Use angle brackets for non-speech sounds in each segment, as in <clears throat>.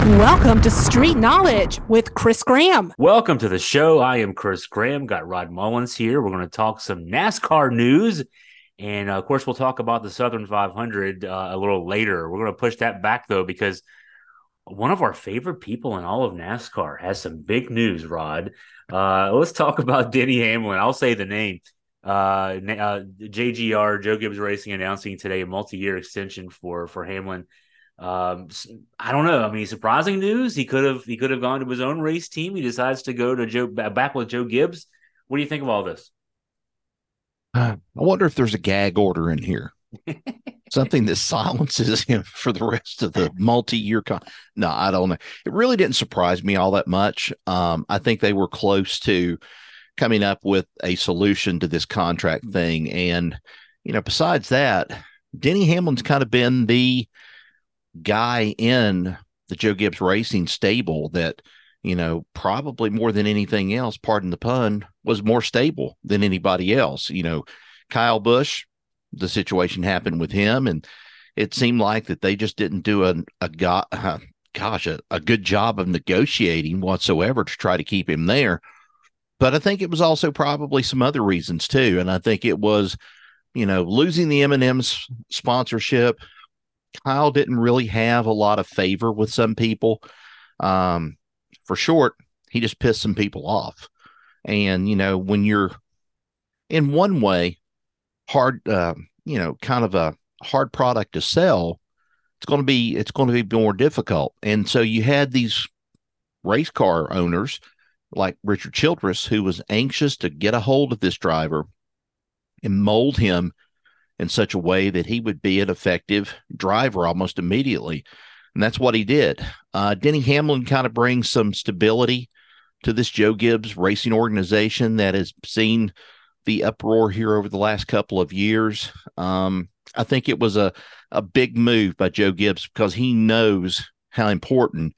Welcome to Street Knowledge with Chris Graham. Welcome to the show. I am Chris Graham. Got Rod Mullins here. We're going to talk some NASCAR news. And uh, of course, we'll talk about the Southern 500 uh, a little later. We're going to push that back, though, because one of our favorite people in all of NASCAR has some big news, Rod. Uh, let's talk about <laughs> Denny Hamlin. I'll say the name. Uh, uh, JGR, Joe Gibbs Racing, announcing today a multi year extension for, for Hamlin. Um, I don't know. I mean, surprising news. He could have he could have gone to his own race team. He decides to go to Joe back with Joe Gibbs. What do you think of all this? <sighs> I wonder if there's a gag order in here, <laughs> something that silences him <laughs> for the rest of the multi-year. Con- no, I don't know. It really didn't surprise me all that much. Um, I think they were close to coming up with a solution to this contract thing, and you know, besides that, Denny Hamlin's kind of been the guy in the Joe Gibbs Racing stable that, you know, probably more than anything else, pardon the pun, was more stable than anybody else. You know, Kyle Busch, the situation happened with him, and it seemed like that they just didn't do a, a go- uh, gosh, a, a good job of negotiating whatsoever to try to keep him there. But I think it was also probably some other reasons too. And I think it was, you know, losing the M&M's sponsorship, Kyle didn't really have a lot of favor with some people. Um, for short, he just pissed some people off. And, you know, when you're in one way, hard, uh, you know, kind of a hard product to sell, it's going to be, it's going to be more difficult. And so you had these race car owners like Richard Childress, who was anxious to get a hold of this driver and mold him in such a way that he would be an effective driver almost immediately. And that's what he did. Uh, Denny Hamlin kind of brings some stability to this Joe Gibbs racing organization that has seen the uproar here over the last couple of years. Um, I think it was a, a big move by Joe Gibbs because he knows how important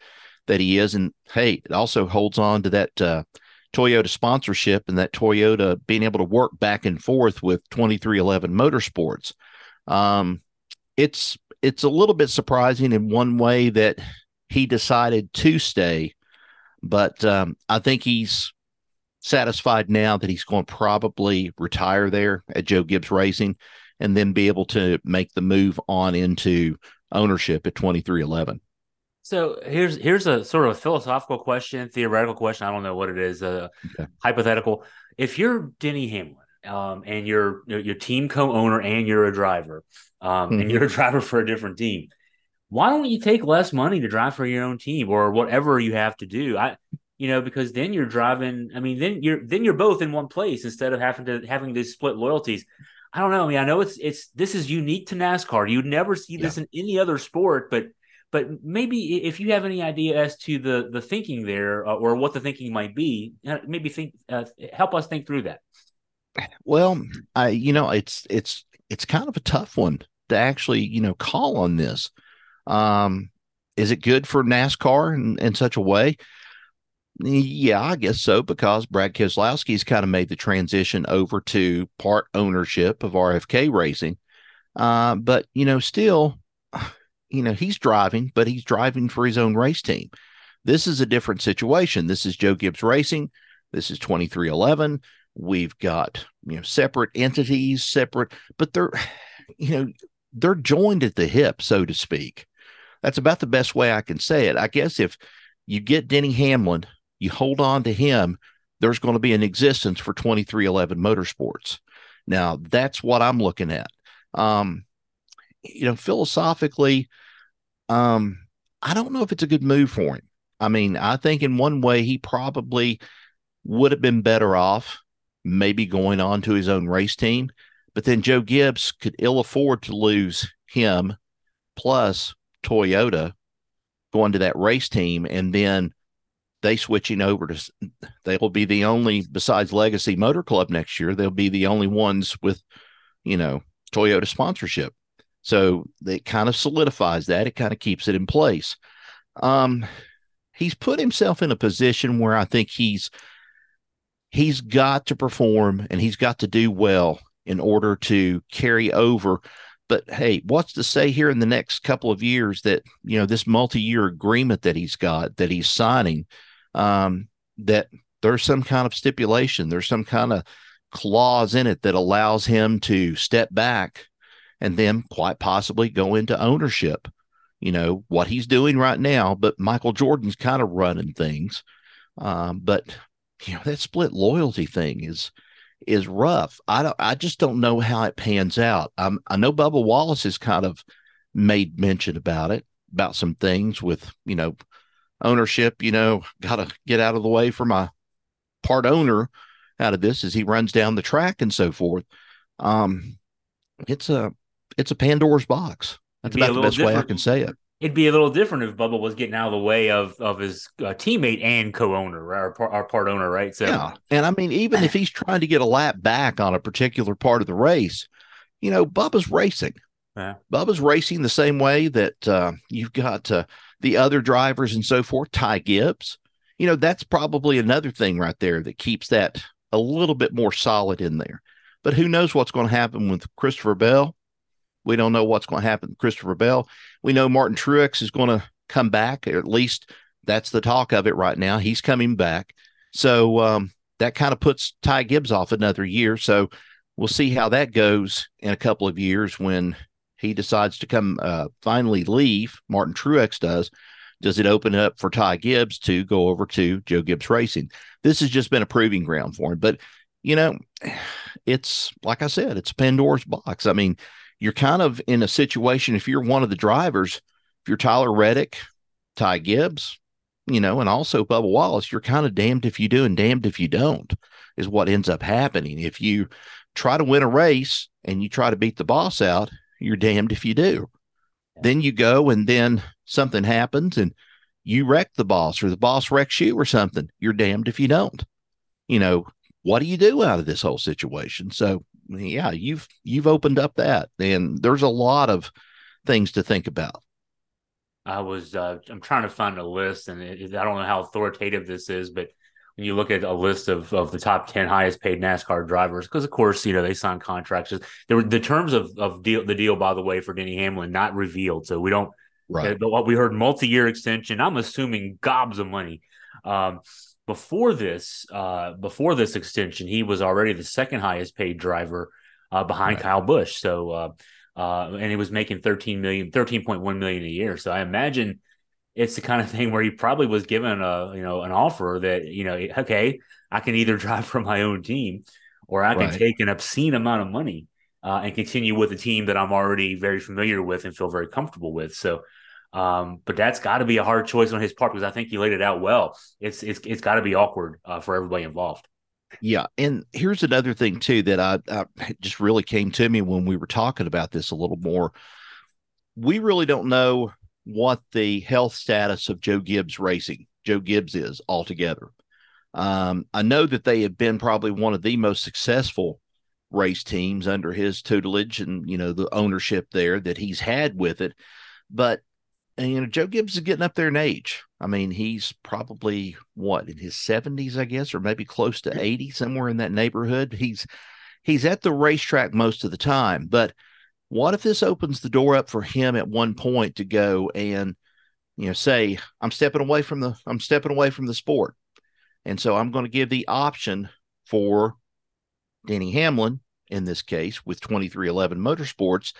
that he is. And hey, it also holds on to that uh, Toyota sponsorship and that Toyota being able to work back and forth with 23XI Motorsports. Um, it's it's a little bit surprising in one way that he decided to stay, but um, I think he's satisfied now that he's going to probably retire there at Joe Gibbs Racing and then be able to make the move on into ownership at 23XI. So here's here's a sort of a philosophical question, theoretical question. I don't know what it is, uh, okay. hypothetical. If you're Denny Hamlin um, and you're your team co-owner and you're a driver, um, mm-hmm. and you're a driver for a different team, why don't you take less money to drive for your own team or whatever you have to do? I, you know, because then you're driving. I mean, then you're then you're both in one place instead of having to having to split loyalties. I don't know. I mean, I know it's it's this is unique to NASCAR. You'd never see this yeah. in any other sport, but but maybe if you have any idea as to the the thinking there uh, or what the thinking might be, uh, maybe think uh, help us think through that. Well, I you know it's it's it's kind of a tough one to actually you know call on this. Um, is it good for NASCAR in, in such a way? Yeah, I guess so because Brad Keselowski's kind of made the transition over to part ownership of RFK Racing. Uh, but you know, still, you know, he's driving, but he's driving for his own race team. This is a different situation. This is Joe Gibbs Racing. This is 23XI. We've got, you know, separate entities, separate, but they're, you know, they're joined at the hip, so to speak. That's about the best way I can say it. I guess if you get Denny Hamlin, you hold on to him, there's going to be an existence for 23XI Motorsports. Now, that's what I'm looking at. Um, you know, philosophically, um, I don't know if it's a good move for him. I mean, I think in one way he probably would have been better off maybe going on to his own race team, but then Joe Gibbs could ill afford to lose him plus Toyota going to that race team and then they switching over to they will be the only besides Legacy Motor Club next year, they'll be the only ones with, you know, Toyota sponsorship. So it kind of solidifies that. It kind of keeps it in place. Um, he's put himself in a position where I think he's he's got to perform and he's got to do well in order to carry over But hey, what's to say here in the next couple of years that you know this multi-year agreement that he's got that he's signing, um, that there's some kind of stipulation, there's some kind of clause in it that allows him to step back and then quite possibly go into ownership. You know what he's doing right now, but Michael Jordan's kind of running things. Um, but you know that split loyalty thing is is rough. I don't. I just don't know how it pans out. Um, I know Bubba Wallace has kind of made mention about it, about some things with you know ownership. You know, got to get out of the way for my part owner out of this as he runs down the track and so forth. Um, it's a it's a Pandora's box. That's about the best different. way I can say it. It'd be a little different if Bubba was getting out of the way of of his uh, teammate and co-owner, our, our part owner, right? So, yeah, and I mean, even if he's trying to get a lap back on a particular part of the race, you know, Bubba's racing. Yeah. Bubba's racing the same way that uh, you've got uh, the other drivers and so forth. Ty Gibbs, you know, that's probably another thing right there that keeps that a little bit more solid in there. But who knows what's going to happen with Christopher Bell? We don't know what's going to happen with Christopher Bell. We know Martin Truex is going to come back, or at least that's the talk of it right now. He's coming back. So um, that kind of puts Ty Gibbs off another year. So we'll see how that goes in a couple of years when he decides to come uh, finally leave. Martin Truex does. Does it open up for Ty Gibbs to go over to Joe Gibbs Racing? This has just been a proving ground for him. But, you know, <sighs> it's like I said, it's Pandora's box. I mean, you're kind of in a situation if you're one of the drivers, if you're Tyler Reddick, Ty Gibbs, you know, and also Bubba Wallace, you're kind of damned if you do and damned if you don't, is what ends up happening. If you try to win a race and you try to beat the boss out, you're damned if you do. Then you go and then something happens and you wreck the boss or the boss wrecks you or something. You're damned if you don't. You know, what do you do out of this whole situation? So yeah, you've you've opened up that, and there's a lot of things to think about. I was uh, I'm trying to find a list, and it, I don't know how authoritative this is, but when you look at a list of, of the top 10 highest paid NASCAR drivers, because of course, you know, they sign contracts. There were the terms of, of deal, the deal, by the way, for Denny Hamlin, not revealed. So we don't, right. Uh, what we heard multi-year extension, I'm assuming gobs of money. Um, before this, uh, before this extension, he was already the second highest paid driver uh, behind right. Kyle Busch. So, uh, uh, and he was making 13 million, 13.1 million a year. So I imagine it's the kind of thing where he probably was given a, you know, an offer that, you know, okay, I can either <laughs> drive for my own team or I can right. take an obscene amount of money uh, and continue with a team that I'm already very familiar with and feel very comfortable with. So, um, but that's got to be a hard choice on his part because I think he laid it out well. It's it's it's got to be awkward uh, for everybody involved. Yeah, and here's another thing too that I, I just really came to me when we were talking about this a little more. We really don't know what the health status of Joe Gibbs Racing, Joe Gibbs is altogether. Um, I know that they have been probably one of the most successful race teams under his tutelage and you know the ownership there that he's had with it, but and you know Joe Gibbs is getting up there in age. I mean, he's probably what in his 70s, I guess, or maybe close to 80, somewhere in that neighborhood. He's he's at the racetrack most of the time. But what if this opens the door up for him at one point to go and you know say, I'm stepping away from the I'm stepping away from the sport. And so I'm going to give the option for Denny Hamlin in this case with 23XI Motorsports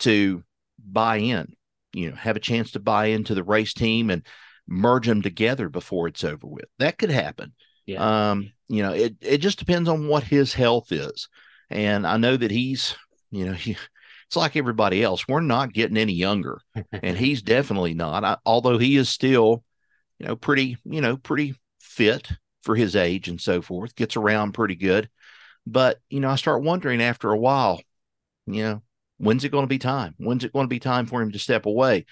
to buy in you know have a chance to buy into the race team and merge them together before it's over with. That could happen. Yeah. Um, you know, it it just depends on what his health is. And I know that he's, you know, he, it's like everybody else. We're not getting any younger, and <laughs> he's definitely not. I, although he is still, you know, pretty, you know, pretty fit for his age and so forth. Gets around pretty good. But you know, I start wondering after a while, you know, When's it going to be time? When's it going to be time for him to step away?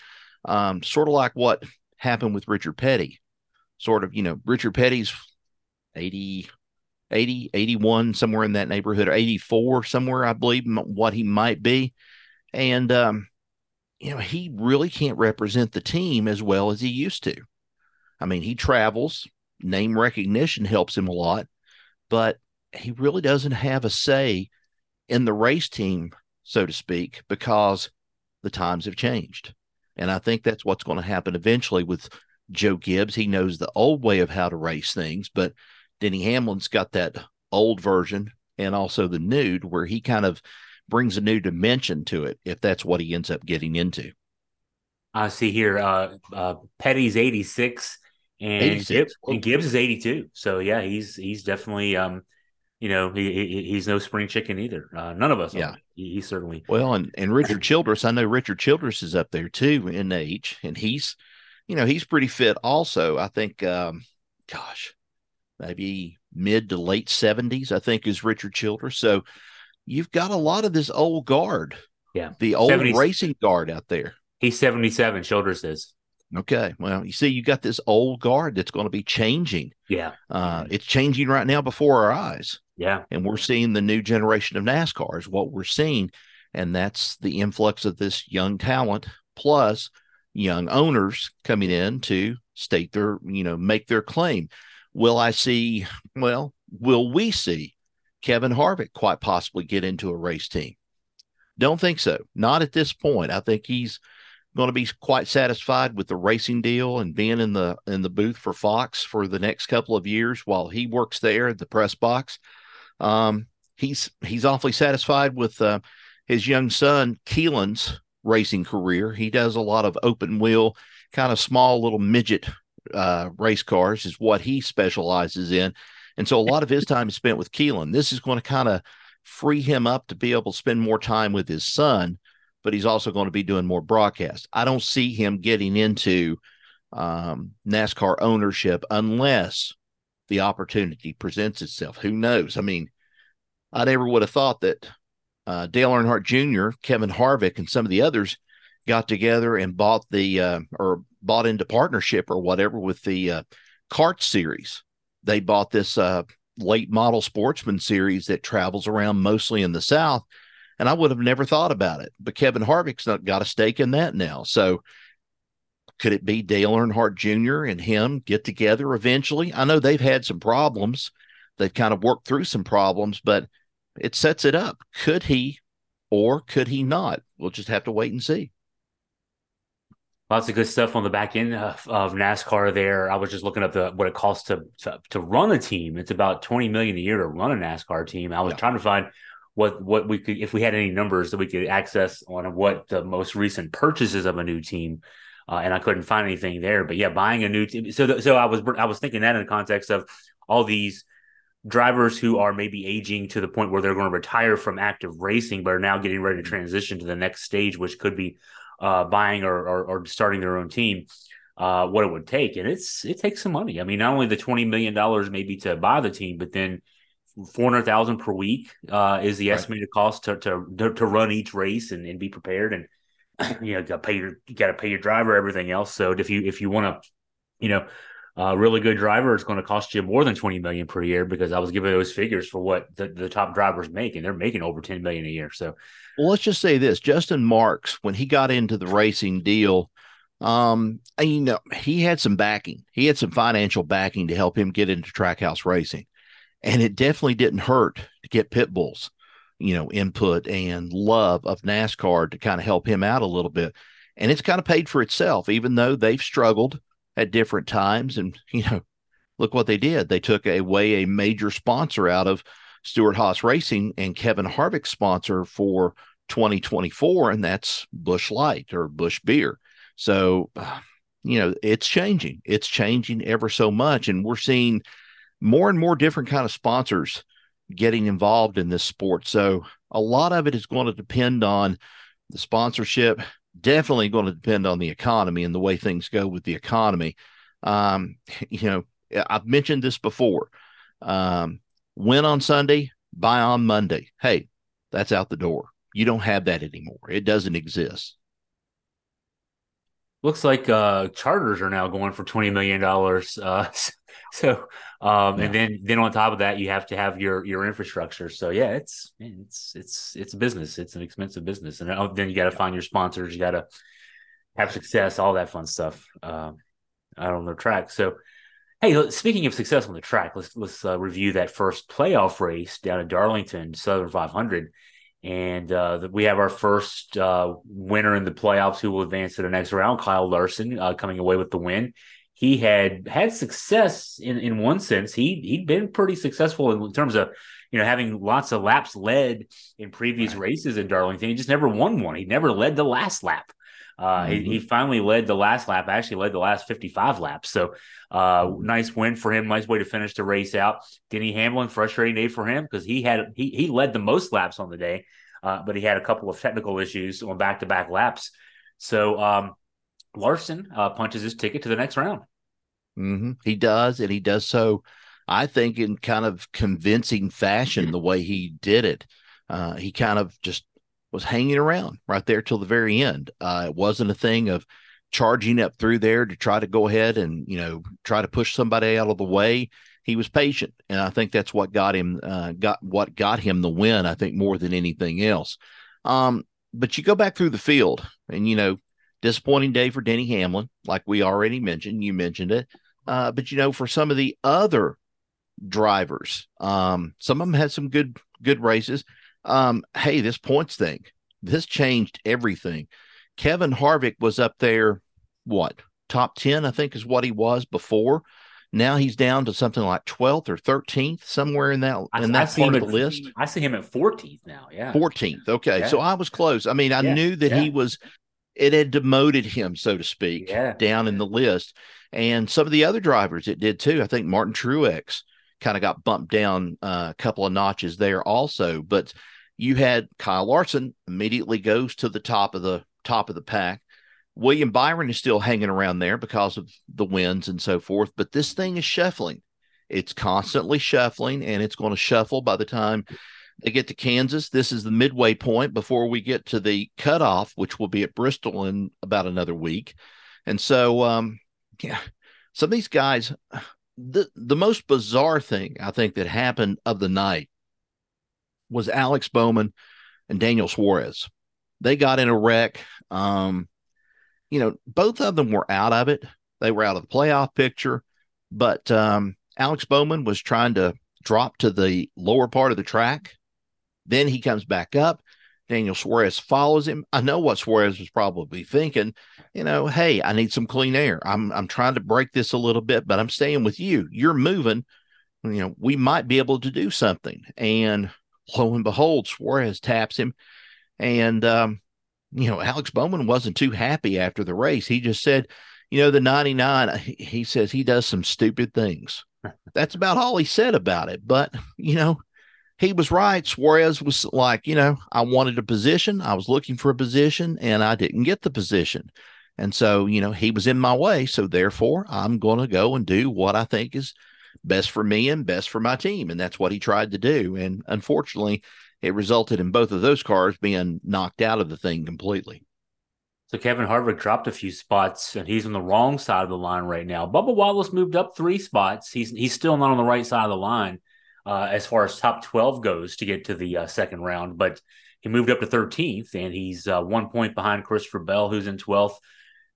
Um, sort of like what happened with Richard Petty. Sort of, you know, Richard Petty's 80, 80, 81, somewhere in that neighborhood, or 84, somewhere, I believe, what he might be. And, um, you know, he really can't represent the team as well as he used to. I mean, he travels, name recognition helps him a lot, but he really doesn't have a say in the race team so to speak, because the times have changed. And I think that's what's going to happen eventually with Joe Gibbs. He knows the old way of how to race things, but Denny Hamlin's got that old version and also the nude where he kind of brings a new dimension to it if that's what he ends up getting into. I see here uh uh Petty's 86 and 86. Gibbs, and Gibbs is 82. So yeah, he's he's definitely um you know, he, he he's no spring chicken either. Uh, none of us. Yeah. Are. He, he certainly. Well, and and Richard <clears throat> Childress, I know Richard Childress is up there too in age, and he's, you know, he's pretty fit also. I think, um, gosh, maybe mid to late seventies. I think is Richard Childress. So you've got a lot of this old guard, Yeah. the old 70s. racing guard out there. He's 77. Childress is. Okay, well, you see, you got this old guard that's going to be changing. Yeah. Uh, it's changing right now before our eyes. Yeah. and we're seeing the new generation of NASCAR is what we're seeing, and that's the influx of this young talent plus young owners coming in to state their, you know, make their claim. Will I see? Well, will we see Kevin Harvick quite possibly get into a race team? Don't think so. Not at this point. I think he's going to be quite satisfied with the racing deal and being in the in the booth for Fox for the next couple of years while he works there at the press box. Um, he's he's awfully satisfied with uh, his young son Keelan's racing career. He does a lot of open wheel, kind of small little midget uh, race cars, is what he specializes in, and so a lot of his time is spent with Keelan. This is going to kind of free him up to be able to spend more time with his son, but he's also going to be doing more broadcast. I don't see him getting into um, NASCAR ownership unless the opportunity presents itself. Who knows? I mean, I never would have thought that uh, Dale Earnhardt Jr., Kevin Harvick, and some of the others got together and bought the uh, or bought into partnership or whatever with the uh, series. They bought this uh, late model sportsman series that travels around mostly in the South. And I would have never thought about it. But Kevin Harvick's not got a stake in that now. So could it be Dale Earnhardt Jr. and him get together eventually? I know they've had some problems. They've kind of worked through some problems, but it sets it up. Could he or could he not? We'll just have to wait and see. Lots of good stuff on the back end of, of NASCAR. There, I was just looking up the what it costs to, to to run a team. It's about twenty million a year to run a NASCAR team. I was Yeah. trying to find what what we could if we had any numbers that we could access on what the most recent purchases of a new team, uh, and I couldn't find anything there. But yeah, buying a new team. So th- so I was I was thinking that in the context of all these drivers who are maybe aging to the point where they're going to retire from active racing, but are now getting ready to transition to the next stage, which could be uh, buying or, or, or starting their own team, uh, what it would take, and it's it takes some money. I mean, not only the twenty million dollars maybe to buy the team, but then four hundred thousand per week uh, is the Right. estimated cost to, to to run each race and, and be prepared, and <clears throat> you know, got pay your you got to pay your driver everything else. So if you if you want to, you know. A really good driver, it's going to cost you more than twenty million per year because I was giving those figures for what the, the top drivers make, and they're making over ten million a year. So Well, let's just say this Justin Marks, when he got into the racing deal, um, and, you know, he had some backing. He had some financial backing to help him get into trackhouse racing. And it definitely didn't hurt to get Pitbull's, you know, input and love of NASCAR to kind of help him out a little bit. And it's kind of paid for itself, even though they've struggled at different times. And, <laughs> you know, look what they did. They took away a major sponsor out of Stewart-Haas Racing and Kevin Harvick's sponsor for 2024, and that's Busch Light or Busch Beer. So, <sighs> you know, it's changing. It's changing ever so much, and we're seeing more and more different kind of sponsors getting involved in this sport. So, a lot of it is going to depend on the sponsorship. Definitely going to depend on the economy and the way things go with the economy. Um, <laughs> you know, I've mentioned this before. Um, win on Sunday, buy on Monday. Hey, that's out the door. You don't have that anymore. It doesn't exist. Looks like uh, charters are now going for twenty million dollars. Uh, <laughs> so, um, Yeah. and then then on top of that, you have to have your your infrastructure. So yeah, it's it's it's it's a business. It's an expensive business, and uh, then you got to find your sponsors. You got to have success, all that fun stuff um, out on the track. So, hey, speaking of success on the track, let's let's uh, review that first playoff race down at Darlington Southern 500. And uh, we have our first uh, winner in the playoffs who will advance to the next round, Kyle Larson, uh, coming away with the win. He had had success in, in one sense. He he'd been pretty successful in terms of you know having lots of laps led in previous right. races in Darlington. He just never won one. He never led the last lap. Uh, mm-hmm. he, he, finally led the last lap, actually led the last 55 laps. So, uh, mm-hmm. nice win for him. Nice way to finish the race out. Denny Hamlin, frustrating day for him because he had he he led the most laps on the day, uh, but he had a couple of technical issues on back to back laps. So, um, Larson uh, punches his ticket to the next round. Mm-hmm. He does, and he does so, I think, in kind of convincing fashion. The way he did it, uh, he kind of just was hanging around right there till the very end. Uh, it wasn't a thing of charging up through there to try to go ahead and you know try to push somebody out of the way. He was patient, and I think that's what got him uh, got what got him the win. I think more than anything else. Um, but you go back through the field, and you know, disappointing day for Denny Hamlin, like we already mentioned. You mentioned it, uh, but you know, for some of the other drivers, um, some of them had some good good races um, hey, this points thing, this changed everything. Kevin Harvick was up there, what, top 10, I think is what he was before. Now he's down to something like 12th or 13th, somewhere in that in that part of the list. I see him at 14th now. Yeah. 14th. Okay. Yeah. So I was close. I mean, I yeah. knew that yeah. he was it had demoted him, so to speak, down in the list. And some of the other drivers it did too. I think Martin Truex kind of got bumped down uh, a couple of notches there also. But you had Kyle Larson immediately goes to the top of the top of the pack. William Byron is still hanging around there because of the winds and so forth, but this thing is shuffling. It's constantly shuffling and it's going to shuffle by the time they get to Kansas. This is the midway point before we get to the cutoff, which will be at Bristol in about another week. And so, um, yeah, some of these guys, the, the most bizarre thing I think that happened of the night was Alex Bowman and Daniel Suarez. They got in a wreck. Um, you know, both of them were out of it. They were out of the playoff picture, but um, Alex Bowman was trying to drop to the lower part of the track. Then he comes back up. Daniel Suarez follows him. I know what Suarez was probably thinking. You know, hey, I need some clean air. I'm I'm trying to break this a little bit, but I'm staying with you. You're moving. You know, we might be able to do something. And lo and behold, Suarez taps him. And, um, you know, Alex Bowman wasn't too happy after the race. He just said, you know, the 99, he says he does some stupid things. <laughs> That's about all he said about it. But, you know, he was right. Suarez was like, you know, I wanted a position. I was looking for a position and I didn't get the position. And so, you know, he was in my way. So therefore, I'm going to go and do what I think is best for me and best for my team. And that's what he tried to do. And unfortunately, it resulted in both of those cars being knocked out of the thing completely. So Kevin Harvick dropped a few spots, and he's on the wrong side of the line right now. Bubba Wallace moved up three spots. He's he's still not on the right side of the line uh, as far as top twelve goes to get to the uh, second round, but he moved up to thirteenth, and he's uh, one point behind Christopher Bell, who's in twelfth.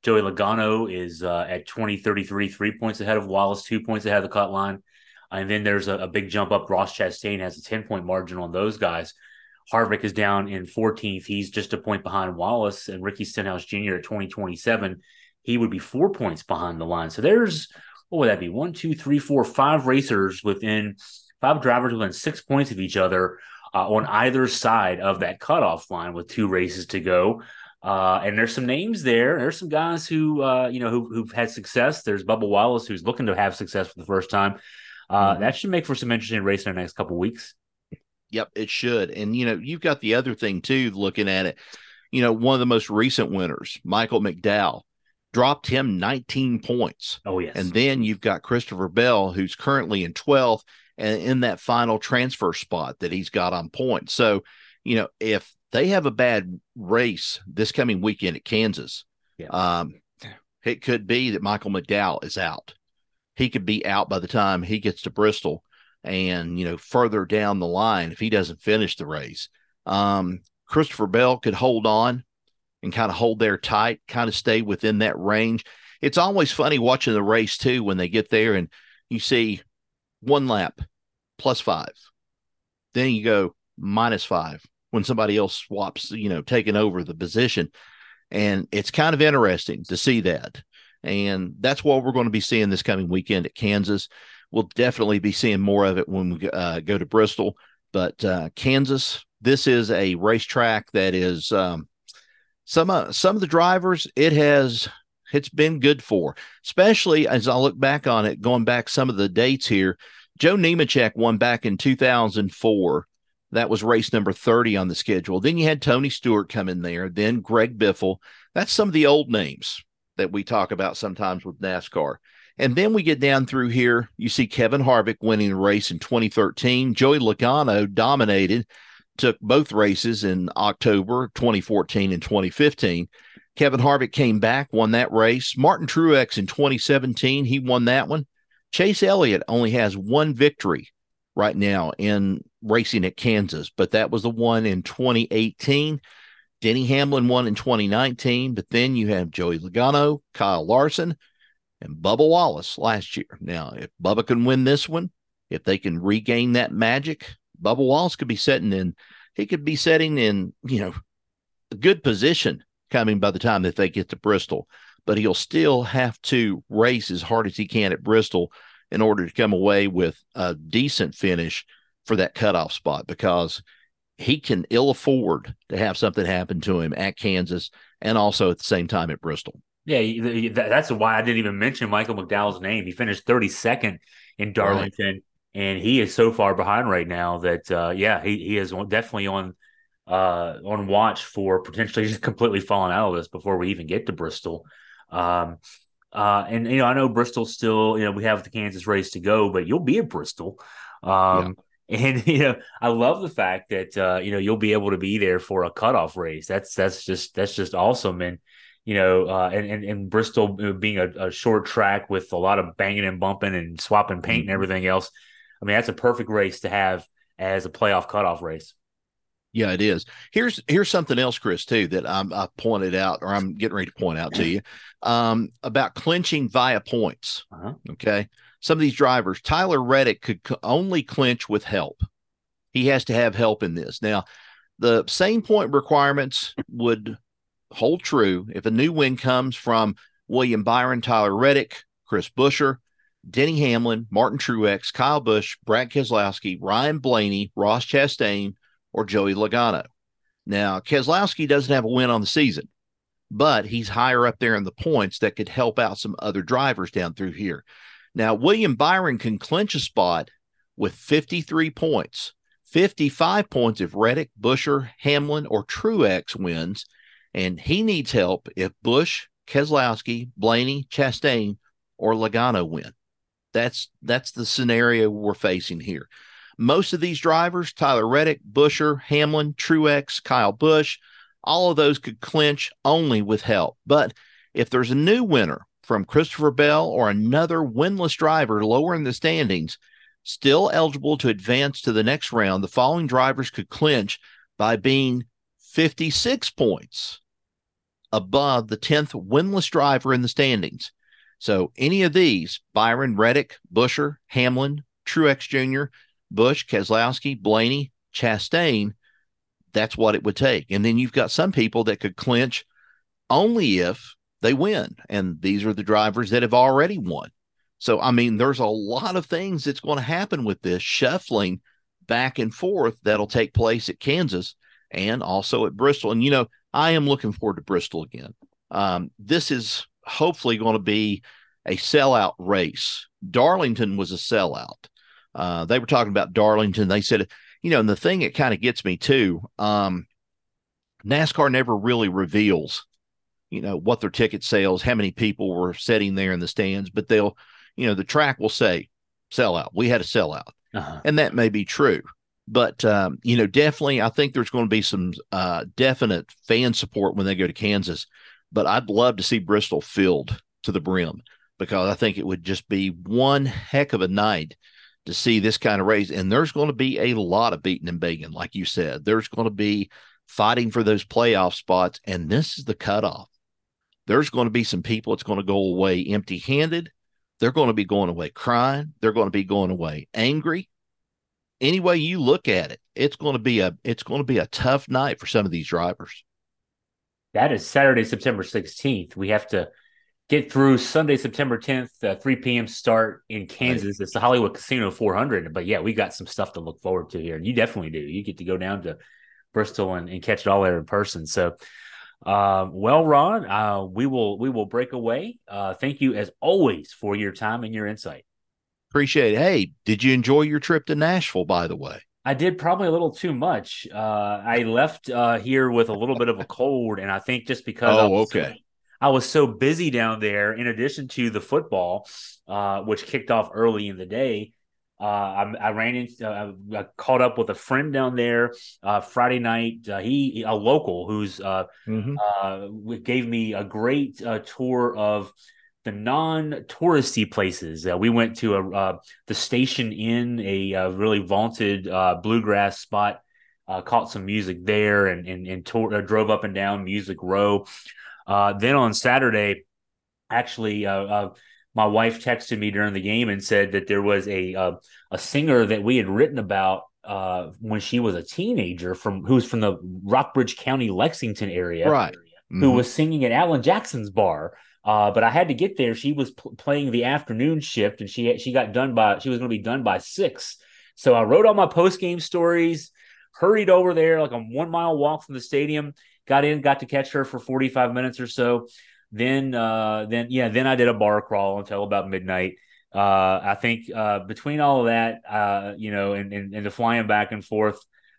Joey Logano is uh, at 20 33, three points ahead of Wallace, two points ahead of the cut line. And then there's a, a big jump up. Ross Chastain has a 10 point margin on those guys. Harvick is down in 14th. He's just a point behind Wallace and Ricky Stenhouse Jr. at 2027. He would be four points behind the line. So there's, what would that be? One, two, three, four, five racers within, five drivers within six points of each other uh, on either side of that cutoff line with two races to go. Uh, and there's some names there. There's some guys who, uh, you know, who, who've had success. There's Bubba Wallace, who's looking to have success for the first time. Uh, mm-hmm. That should make for some interesting racing in the next couple weeks. Yep, it should. And you know, you've got the other thing too. Looking at it, you know, one of the most recent winners, Michael McDowell, dropped him 19 points. Oh yes. And then you've got Christopher Bell, who's currently in 12th and in that final transfer spot that he's got on points. So, you know, if they have a bad race this coming weekend at Kansas. Yeah. Um, it could be that Michael McDowell is out. He could be out by the time he gets to Bristol and, you know, further down the line if he doesn't finish the race. Um, Christopher Bell could hold on and kind of hold there tight, kind of stay within that range. It's always funny watching the race too when they get there and you see one lap plus five. Then you go minus five, when somebody else swaps, you know, taking over the position. And it's kind of interesting to see that. And that's what we're going to be seeing this coming weekend at Kansas. We'll definitely be seeing more of it when we uh, go to Bristol. But uh, Kansas, this is a racetrack that is um, some uh, some of the drivers it has it's been good for, especially as I look back on it, going back some of the dates here. Joe Nemechek won back in 2004. That was race number 30 on the schedule. Then you had Tony Stewart come in there, then Greg Biffle. That's some of the old names that we talk about sometimes with NASCAR. And then we get down through here. You see Kevin Harvick winning the race in 2013. Joey Logano dominated, took both races in October 2014 and 2015. Kevin Harvick came back, won that race. Martin Truex in 2017, he won that one. Chase Elliott only has one victory right now in racing at Kansas, but that was the one in 2018. Denny Hamlin won in 2019, but then you have Joey Logano, Kyle Larson, and Bubba Wallace last year. Now, if Bubba can win this one, if they can regain that magic, Bubba Wallace could be setting in, he could be setting in, you know, a good position coming by the time that they get to Bristol. But he'll still have to race as hard as he can at Bristol in order to come away with a decent finish for that cutoff spot because he can ill afford to have something happen to him at Kansas and also at the same time at Bristol. Yeah, that's why I didn't even mention Michael McDowell's name. He finished 32nd in Darlington, right. and he is so far behind right now that uh, yeah, he, he is definitely on uh, on watch for potentially just completely falling out of this before we even get to Bristol. Um, uh, and you know, I know Bristol still, you know, we have the Kansas race to go, but you'll be at Bristol. Um, yeah. <laughs> and you know, I love the fact that uh, you know you'll be able to be there for a cutoff race. That's that's just that's just awesome. And you know, uh, and, and, and Bristol being a, a, short track with a lot of banging and bumping and swapping paint and mm-hmm. everything else. I mean, that's a perfect race to have as a playoff cutoff race. Yeah, it is. Here's here's something else, Chris, too, that I'm, I pointed out, or I'm getting ready to point out to you, um, about clinching via points. Uh-huh. Okay, some of these drivers, Tyler Reddick could only clinch with help. He has to have help in this. Now, the same point requirements would hold true if a new win comes from William Byron, Tyler Reddick, Chris Buescher, Denny Hamlin, Martin Truex, Kyle Busch, Brad Keselowski, Ryan Blaney, Ross Chastain or Joey Logano. Now, Keselowski doesn't have a win on the season, but he's higher up there in the points that could help out some other drivers down through here. Now, William Byron can clinch a spot with 53 points, 55 points if Reddick, Buescher, Hamlin, or Truex wins, and he needs help if Busch, Keselowski, Blaney, Chastain, or Logano win. That's that's the scenario we're facing here. Most of these drivers, Tyler Reddick, Buescher, Hamlin, Truex, Kyle Busch, all of those could clinch only with help. But if there's a new winner from Christopher Bell or another winless driver lower in the standings, still eligible to advance to the next round, the following drivers could clinch by being 56 points above the 10th winless driver in the standings. So any of these, Byron, Reddick, Buescher, Hamlin, Truex Jr., Busch, Keselowski, Blaney, Chastain, that's what it would take. And then you've got some people that could clinch only if they win. And these are the drivers that have already won. So, I mean, there's a lot of things that's going to happen with this shuffling back and forth that'll take place at Kansas and also at Bristol. And, you know, I am looking forward to Bristol again. Um, this is hopefully going to be a sellout race. Darlington was a sellout. Uh, they were talking about Darlington. They said, you know, and the thing that kind of gets me too, um, NASCAR never really reveals, you know, what their ticket sales, how many people were sitting there in the stands, but they'll, you know, the track will say sellout. We had a sellout. Uh-huh. And that may be true. But, um, you know, definitely, I think there's going to be some uh, definite fan support when they go to Kansas. But I'd love to see Bristol filled to the brim because I think it would just be one heck of a night to see this kind of race. And there's going to be a lot of beating and begging, like you said. There's going to be fighting for those playoff spots. And this is the cutoff. There's going to be some people that's going to go away empty handed. They're going to be going away crying. They're going to be going away angry. any way you look at it, it's going to be a it's going to be a tough night for some of these drivers. That is Saturday, September 16th. We have to get through Sunday, September 10th, uh, 3 p.m. start in Kansas. Right. It's the Hollywood Casino 400. But yeah, we got some stuff to look forward to here. And you definitely do. You get to go down to Bristol and, and catch it all there in person. So, uh, well, Ron, uh, we will we will break away. Uh, thank you as always for your time and your insight. Appreciate it. Hey, did you enjoy your trip to Nashville? By the way, I did probably a little too much. Uh, I left uh, here with a little bit of a cold, and I think just because oh, okay. I was so busy down there, in addition to the football, uh, which kicked off early in the day. Uh, I, I, ran into, uh, I caught up with a friend down there uh, Friday night. Uh, he, a local who's uh, mm-hmm. Uh, gave me a great tour of the non-touristy places. we went to a the Station Inn, a, really vaunted bluegrass spot. caught some music there, and and, and drove up and down Music Row. Then on Saturday, actually my wife texted me during the game and said that there was a uh, a singer that we had written about uh, when she was a teenager from who's from the Rockbridge County, Lexington area, right? Mm-hmm. Who was singing at Alan Jackson's bar. Uh, but I had to get there. She was pl- playing the afternoon shift, and she she got done by she was going to be done by six. So I wrote all my post game stories, hurried over there like a one mile walk from the stadium. Got in, got to catch her for forty five minutes or so. Then, uh, then yeah, then I did a bar crawl until about midnight. Uh, I think uh, between all of that, uh, you know, and, and, and the flying back and forth,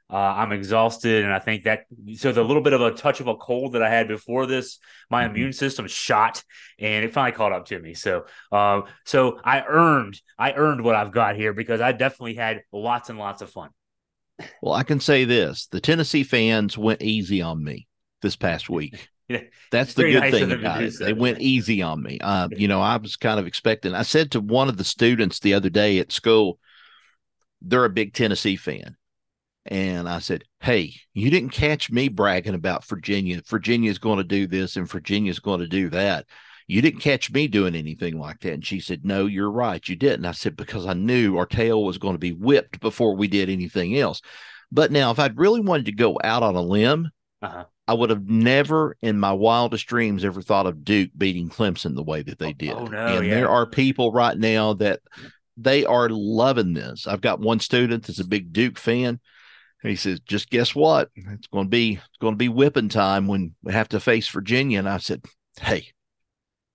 uh, I'm exhausted, and I think that so the little bit of a touch of a cold that I had before this, my mm-hmm. immune system shot, and it finally caught up to me. So, uh, so I earned I earned what I've got here because I definitely had lots and lots of fun. Well, I can say this: the Tennessee fans went easy on me this past week. <laughs> That's the good nice thing about it. So. They went easy on me. Uh, you know, I was kind of expecting. I said to one of the students the other day at school, they're a big Tennessee fan. And I said, Hey, you didn't catch me bragging about Virginia. Virginia's going to do this and Virginia's going to do that. You didn't catch me doing anything like that. And she said, No, you're right. You didn't. I said, Because I knew our tail was going to be whipped before we did anything else. But now, if I'd really wanted to go out on a limb, uh-huh. I would have never in my wildest dreams ever thought of Duke beating Clemson the way that they did. Oh, no, and yeah. there are people right now that they are loving this. I've got one student that's a big Duke fan. He says, just guess what? It's going to be it's going to be whipping time when we have to face Virginia. And I said, Hey,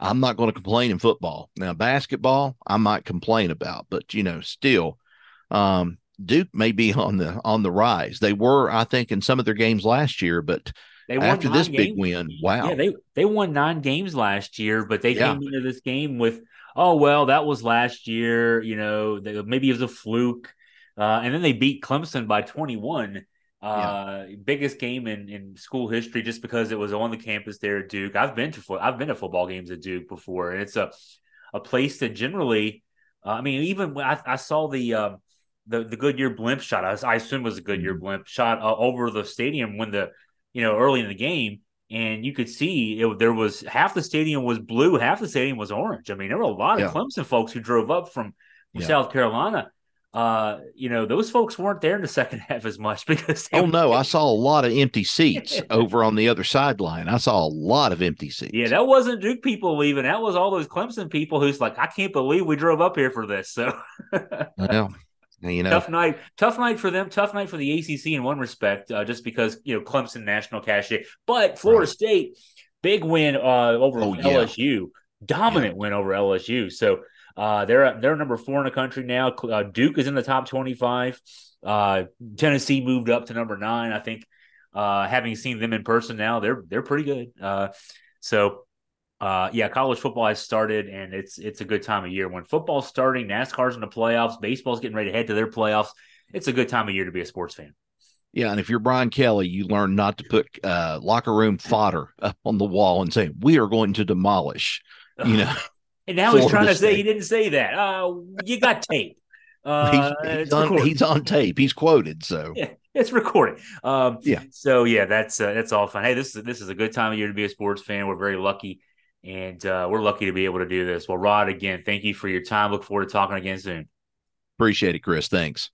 I'm not going to complain in football. Now, basketball, I might complain about, but you know, still, um, Duke may be on the on the rise. They were, I think, in some of their games last year, but they won after this games. big win. Wow. Yeah, they they won nine games last year, but they yeah. came into this game with, oh well, that was last year. You know, they, maybe it was a fluke, uh, and then they beat Clemson by twenty one. Uh, yeah. biggest game in, in school history just because it was on the campus there at Duke. I've been to I've been to football games at Duke before, and it's a a place that generally, uh, I mean, even when I, I saw the uh, the the Goodyear blimp shot, I, I assume was a Goodyear mm-hmm. blimp shot uh, over the stadium when the you know, early in the game, and you could see it, there was half the stadium was blue, half the stadium was orange. I mean, there were a lot of Clemson folks who drove up from, from yeah. South Carolina. Uh, you know, those folks weren't there in the <laughs> second half as much because oh no, I saw a lot of empty seats <laughs> over on the other sideline. I saw a lot of empty seats. Yeah, that wasn't Duke people leaving. That was all those Clemson people who's like, I can't believe we drove up here for this. So, <laughs> well, you know, tough night, tough night for them. Tough night for the ACC in one respect, uh, just because you know Clemson national cachet. But Florida right. State, big win uh, over oh, LSU, yeah. dominant yeah. win over LSU. So uh, they're they're number four in the country now. Uh, Duke is in the top twenty five. Uh, Tennessee moved up to number nine. I think. Uh, having seen them in person now, they're they're pretty good. so uh, yeah, college football has started, and it's it's a good time of year. When football's starting, NASCAR's in the playoffs, baseball's getting ready to head to their playoffs. It's a good time of year to be a sports fan. Yeah, and if you're Brian Kelly, you learn not to put uh, locker room fodder up on the wall and say we are going to demolish. You know, <laughs> and now he's trying to say he didn't say that. Uh, you got tape. <laughs> Uh, he's, he's, on, he's, on, tape. He's quoted. So <laughs> yeah, it's recorded. Um, yeah. So yeah, that's uh, that's all fun. Hey, this is this is a good time of year to be a sports fan. We're very lucky and uh, we're lucky to be able to do this. Well, Rod, again, thank you for your time. Look forward to talking again soon. Appreciate it, Chris. Thanks.